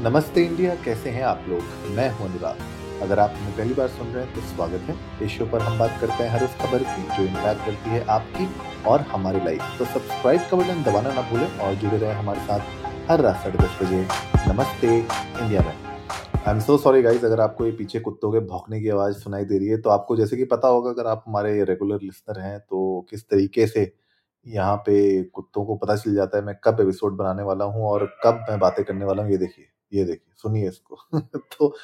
नमस्ते इंडिया, कैसे हैं आप लोग? मैं हूँ अनुराग। अगर आप हमें पहली बार सुन रहे हैं तो स्वागत है। इस शो पर हम बात करते हैं हर उस खबर की, जो इम्पैक्ट करती है आपकी और हमारी लाइफ तो सब्सक्राइब का बटन दबाना ना भूलें और जुड़े रहें हमारे साथ हर रात साढ़े दस बजे। नमस्ते, इंडिया में। I am so sorry guys अगर आपको ये पीछे कुत्तों के भौंकने की आवाज़ सुनाई दे रही है तो आपको जैसे कि पता होगा, अगर आप हमारे रेगुलर लिसनर हैं तो किस तरीके से यहाँ पे कुत्तों को पता चल जाता है, मैं कब एपिसोड बनाने वाला हूँ और कब मैं बातें करने वाला हूँ, ये देखिए। ये देखिए, सुनिए इसको। तो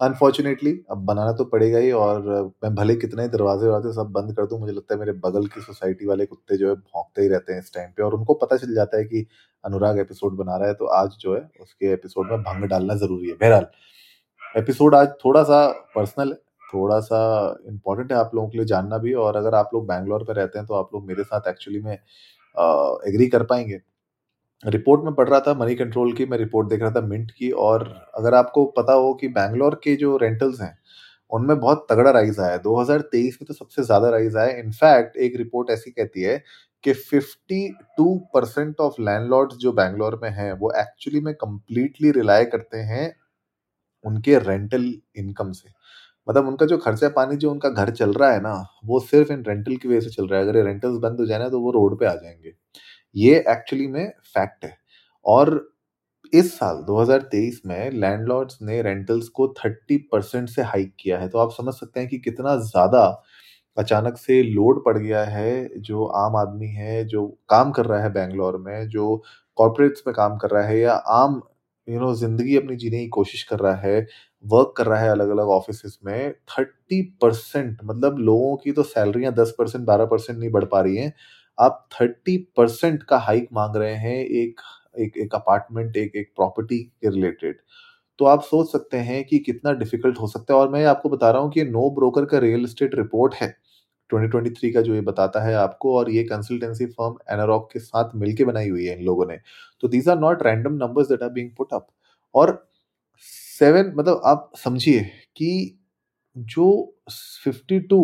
अनफॉर्चुनेटली अब बनाना तो पड़ेगा ही और मैं भले कितने दरवाजे वरवाजे सब बंद कर दूँ, मुझे लगता है मेरे बगल की सोसाइटी वाले कुत्ते जो है, भौंकते ही रहते हैं इस टाइम पे और उनको पता चल जाता है कि अनुराग एपिसोड बना रहा है तो आज जो है, उसके एपिसोड में भंग डालना ज़रूरी है। बहरहाल एपिसोड आज थोड़ा सा पर्सनल है थोड़ा सा इम्पोर्टेंट है आप लोगों के लिए जानना भी और अगर आप लोग बैंगलोर पर रहते हैं तो आप लोग मेरे साथ एक्चुअली में एग्री कर पाएँगे। रिपोर्ट में पढ़ रहा था, मनी कंट्रोल की, मैं रिपोर्ट देख रहा था मिंट की, और अगर आपको पता हो कि बैंगलोर के जो रेंटल्स हैं, उनमें बहुत तगड़ा राइज आया है। 2023 में तो सबसे ज़्यादा राइज आया इनफैक्ट एक रिपोर्ट ऐसी कहती है कि 52 परसेंट ऑफ़ लैंडलॉर्ड्स जो बैंगलोर में हैं, वो एक्चुअली में कंप्लीटली रिलाय करते हैं उनके रेंटल इनकम से। मतलब उनका जो खर्चा पानी जो उनका घर चल रहा है ना, वो सिर्फ़ इन रेंटल की वजह से चल रहा है। अगर ये रेंटल्स बंद हो जाए ना तो वो रोड पे आ जाएँगे। ये एक्चुअली में फैक्ट है। और इस साल 2023 में लैंडलॉर्ड्स ने रेंटल्स को 30 परसेंट से हाइक किया है। तो आप समझ सकते हैं कि कितना ज़्यादा अचानक से लोड पड़ गया है जो आम आदमी है, जो काम कर रहा है बैंगलोर में, जो कॉरपोरेट्स में काम कर रहा है या आम यू नो ज़िंदगी अपनी जीने की कोशिश कर रहा है वर्क कर रहा है अलग अलग ऑफ़िस में थर्टी परसेंट मतलब लोगों की तो सैलरियाँ दस परसेंट बारह परसेंट नहीं बढ़ पा रही हैं। आप थर्टी परसेंट का हाइक मांग रहे हैं एक एक एक अपार्टमेंट एक एक प्रॉपर्टी के रिलेटेड तो आप सोच सकते हैं कि कितना डिफ़िकल्ट हो सकता है। और मैं आपको बता रहा हूँ कि नो ब्रोकर का रियल इस्टेट रिपोर्ट है। 2023 का जो ये बताता है आपको और ये कंसल्टेंसी फर्म एनारॉक के साथ मिलके बनाई हुई है इन लोगों ने। तो these are not random numbers that are being put up और सेवन मतलब आप समझिए कि जो 52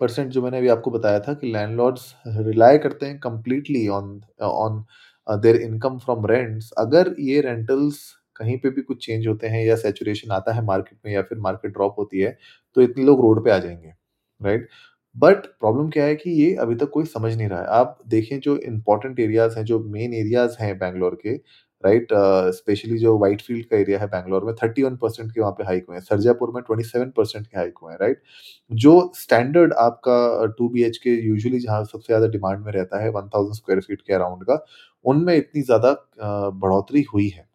परसेंट जो मैंने अभी आपको बताया था कि लैंडलॉर्ड्स रिलाय करते हैं completely on on their income from rents अगर ये रेंटल्स कहीं पे भी कुछ चेंज होते हैं या सेचुरेशन आता है मार्केट में या फिर मार्केट ड्रॉप होती है तो इतने लोग रोड पे आ जाएँगे राइट बट प्रॉब्लम क्या है कि ये अभी तक कोई समझ नहीं रहा है। आप देखें जो इंपॉर्टेंट एरियाज़ हैं, जो मेन एरियाज़ हैं बैंगलोर के राइट स्पेशली uh, जो वाइट फ़ील्ड का एरिया है बैंगलोर में थर्टी वन परसेंट के वहाँ पे हाइक हुए हैं। सरजापुर में ट्वेंटी सेवन परसेंट के हाइक हुए हैं राइट जो स्टैंडर्ड आपका two B H K usually जहाँ सबसे ज़्यादा डिमांड में रहता है वन थाउज़ेंड स्क्वायर फीट के अराउंड का उनमें इतनी ज़्यादा बढ़ोतरी हुई है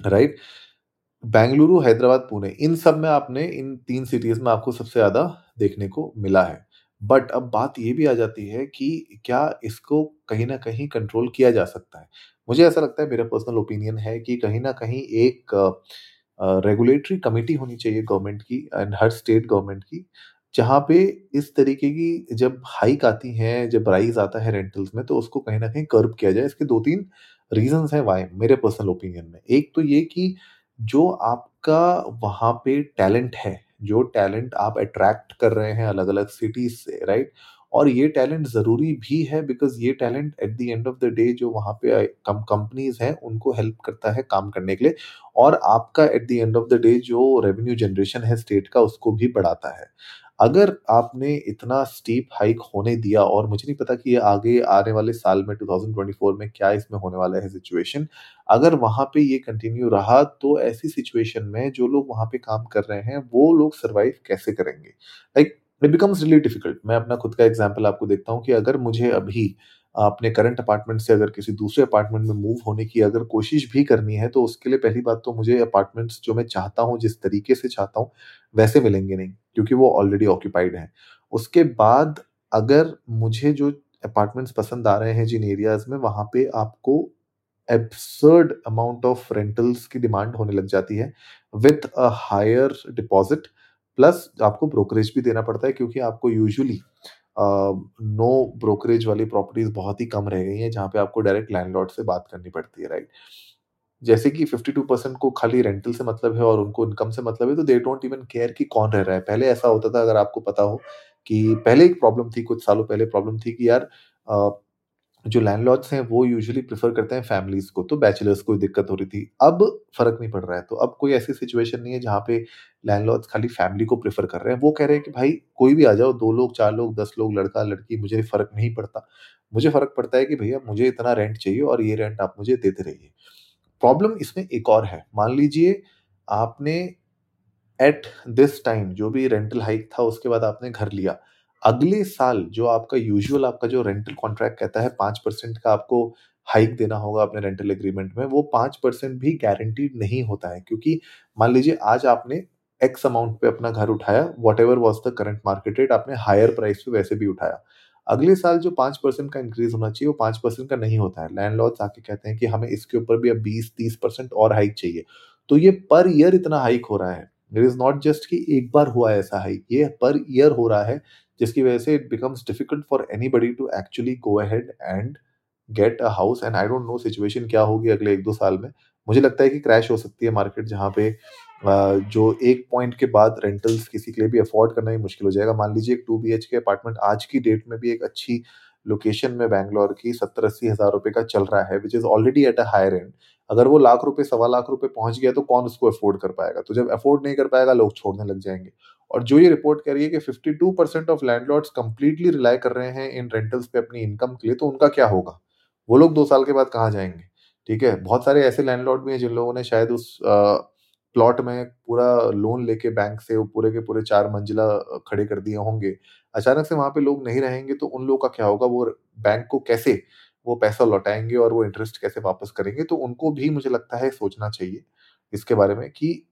राइट बेंगलुरु हैदराबाद पुणे इन सब में आपने इन तीन सिटीज़ में आपको सबसे ज़्यादा देखने को मिला है। बट अब बात ये भी आ जाती है कि क्या इसको कहीं ना कहीं कंट्रोल किया जा सकता है? मुझे ऐसा लगता है, मेरा पर्सनल ओपिनियन है कि कहीं ना कहीं एक रेगुलेटरी कमेटी होनी चाहिए गवर्नमेंट की एंड हर स्टेट गवर्नमेंट की, जहाँ पे इस तरीके की जब हाइक आती है, जब राइज आता है रेंटल्स में तो उसको कहीं ना कहीं कर्व किया जाए। इसके दो तीन रीजंस हैं वाई मेरे पर्सनल ओपिनियन में। एक तो ये कि जो आपका वहाँ पे टैलेंट है जो टैलेंट आप अट्रैक्ट कर रहे हैं अलग अलग सिटीज़ से राइट और ये टैलेंट ज़रूरी भी है बिकॉज़ ये talent at the end of the day जो वहाँ पे कम कंपनीज़ हैं, उनको हेल्प करता है काम करने के लिए और आपका at the end of the day जो रेवेन्यू जनरेशन है स्टेट का, उसको भी बढ़ाता है। अगर आपने इतना स्टीप हाइक होने दिया और मुझे नहीं पता कि ये आगे आने वाले साल में 2024 में क्या इसमें होने वाला है सिचुएशन अगर वहाँ पे ये कंटिन्यू रहा तो ऐसी सिचुएशन में जो लोग वहाँ पे काम कर रहे हैं, वो लोग सरवाइव कैसे करेंगे? Like it becomes really difficult मैं अपना खुद का एग्ज़ाम्पल आपको देखता हूँ कि अगर मुझे अभी अपने करंट अपार्टमेंट से अगर किसी दूसरे अपार्टमेंट में मूव होने की अगर कोशिश भी करनी है तो उसके लिए पहली बात तो मुझे अपार्टमेंट्स जो मैं चाहता हूँ, जिस तरीके से चाहता हूँ, वैसे मिलेंगे नहीं। क्योंकि वो ऑलरेडी ऑक्यूपाइड हैं। उसके बाद अगर मुझे जो अपार्टमेंट्स पसंद आ रहे हैं जिन एरियाज़ में, वहाँ पे आपको एब्सर्ड अमाउंट ऑफ़ रेंटल्स की डिमांड होने लग जाती है with a higher deposit plus आपको ब्रोकरेज भी देना पड़ता है क्योंकि आपको यूजुअली नो ब्रोकरेज वाली प्रॉपर्टीज़ बहुत ही कम रह गई हैं जहाँ पे आपको डायरेक्ट लैंडलॉर्ड से बात करनी पड़ती है राइट जैसे कि 52 परसेंट को खाली रेंटल से मतलब है और उनको इनकम से मतलब है तो दे डोंट इवन केयर कि कौन रह रहा है। पहले ऐसा होता था, अगर आपको पता हो कि पहले एक प्रॉब्लम थी, कुछ सालों पहले प्रॉब्लम थी कि यार जो लैंडलॉर्ड्स हैं, वो यूजुअली प्रेफर करते हैं फैमिलीज़ को तो बैचलर्स को दिक्कत हो रही थी। अब फ़र्क नहीं पड़ रहा है तो अब कोई ऐसी सिचुएशन नहीं है जहाँ पे लैंडलॉर्ड्स खाली फैमिली को प्रेफर कर रहे हैं। वो कह रहे हैं कि, भाई, कोई भी आ जाओ, दो लोग, चार लोग, दस लोग, लड़का, लड़की, मुझे फ़र्क नहीं पड़ता। मुझे फ़र्क पड़ता है कि भैया, मुझे इतना रेंट चाहिए और ये रेंट आप मुझे देते रहिए। प्रॉब्लम इसमें एक और है। मान लीजिए आपने एट दिस टाइम जो भी रेंटल हाइक था, उसके बाद आपने घर लिया। अगले साल जो आपका यूजुअल आपका जो रेंटल कॉन्ट्रैक्ट कहता है, पाँच परसेंट का आपको हाइक देना होगा अपने रेंटल एग्रीमेंट में, वो पाँच परसेंट भी गारंटीड नहीं होता है। क्योंकि मान लीजिए आज आपने एक्स अमाउंट पे अपना घर उठाया whatever was the current market rate आपने हायर प्राइस पे वैसे भी उठाया। अगले साल जो पाँच परसेंट का इंक्रीज होना चाहिए, वो पाँच परसेंट का नहीं होता है। लैंडलॉर्ड्स आके कहते हैं कि हमें इसके ऊपर भी अब बीस तीस परसेंट और हाइक चाहिए। तो ये पर ईयर इतना हाइक हो रहा है। इट इज़ नॉट जस्ट कि एक बार हुआ ऐसा हाइक ये पर ईयर हो रहा है, जिसकी वजह से it becomes difficult for anybody to actually go ahead and get a house and I don't know situation क्या होगी अगले एक दो साल में। मुझे लगता है कि क्रैश हो सकती है मार्केट जहाँ पे जो एक पॉइंट के बाद रेंटल्स किसी के लिए भी अफोर्ड करना ही मुश्किल हो जाएगा। मान लीजिए एक two B H K apartment आज की डेट में भी एक अच्छी लोकेशन में बैंगलोर की सत्तर अस्सी हज़ार रुपए का चल रहा है which is already at a higher end अगर वो लाख रुपए, सवा लाख रुपए पहुँच गया तो कौन उसको अफोर्ड कर पाएगा? तो जब अफोर्ड नहीं कर पाएगा, लोग छोड़ने लग जाएँगे। और जो ये रिपोर्ट कह रही है कि 52 percent of landlords completely rely कर रहे हैं इन रेंटल्स पे अपनी इनकम के लिए तो उनका क्या होगा? वो लोग दो साल के बाद कहाँ जाएँगे? ठीक है? बहुत सारे ऐसे लैंडलॉर्ड भी हैं जिन लोगों ने शायद उस प्लॉट में पूरा लोन लेके बैंक से वो पूरे के पूरे चार मंजिला खड़े कर दिए होंगे। अचानक से वहाँ पे लोग नहीं रहेंगे तो उन लोगों का क्या होगा? वो बैंक को कैसे वो पैसा लौटाएँगे और वो इंटरेस्ट कैसे वापस करेंगे? तो उनको भी मुझे लगता है सोचना चाहिए इसके बारे में कि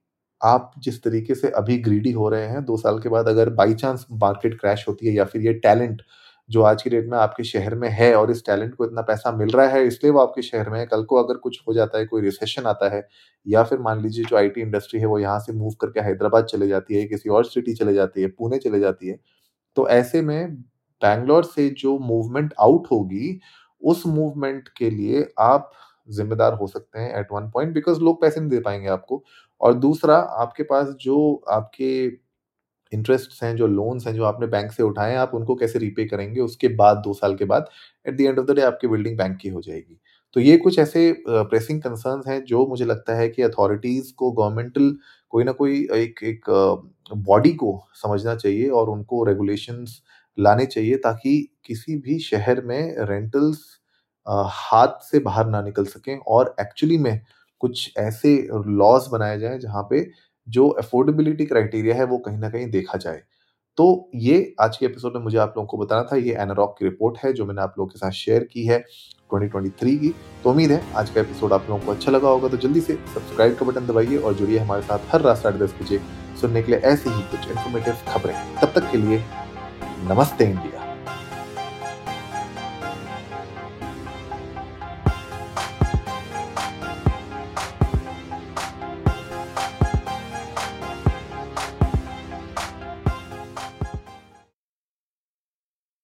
आप जिस तरीके से अभी ग्रीडी हो रहे हैं, दो साल के बाद अगर बाई चांस मार्केट क्रैश होती है या फिर ये टैलेंट जो आज की डेट में आपके शहर में है और इस टैलेंट को इतना पैसा मिल रहा है, इसलिए वो आपके शहर में है। कल को अगर कुछ हो जाता है, कोई रिसेशन आता है, या फिर मान लीजिए जो आईटी इंडस्ट्री है, वो यहाँ से मूव करके हैदराबाद चले जाती है, किसी और सिटी चले जाती है, पुणे चले जाती है तो ऐसे में बैंगलोर से जो मूवमेंट आउट होगी, उस मूवमेंट के लिए आप जिम्मेदार हो सकते हैं एट वन पॉइंट बिकॉज़ लोग पैसे नहीं दे पाएँगे आपको। और दूसरा, आपके पास जो आपके इंटरेस्ट हैं, जो लोन्स हैं, जो आपने बैंक से उठाए हैं, आप उनको कैसे रीपे करेंगे, उसके बाद, दो साल के बाद at the end of the day आपकी बिल्डिंग बैंक की हो जाएगी। तो ये कुछ ऐसे प्रेसिंग कंसर्न हैं, जो मुझे लगता है कि अथॉरिटीज को गवर्नमेंटल कोई ना कोई एक एक बॉडी को समझना चाहिए और उनको रेगुलेशंस लाने चाहिए, ताकि किसी भी शहर में रेंटल्स हाथ से बाहर ना निकल सकें और एक्चुअली में कुछ ऐसे लॉज बनाए जाएँ, जहाँ पे जो अफोर्डेबिलिटी क्राइटेरिया है, वो कहीं ना कहीं देखा जाए। तो ये आज के एपिसोड में मुझे आप लोगों को बताना था, ये एनारॉक की रिपोर्ट है, जो मैंने आप लोगों के साथ शेयर की है 2023 की। तो उम्मीद है, आज का एपिसोड आप लोगों को अच्छा लगा होगा तो जल्दी से सब्सक्राइब का बटन दबाइए और जुड़िए हमारे साथ हर रात साढ़े दस बजे सुनने के लिए ऐसे ही कुछ इन्फॉर्मेटिव खबरें। तब तक के लिए नमस्ते इंडिया।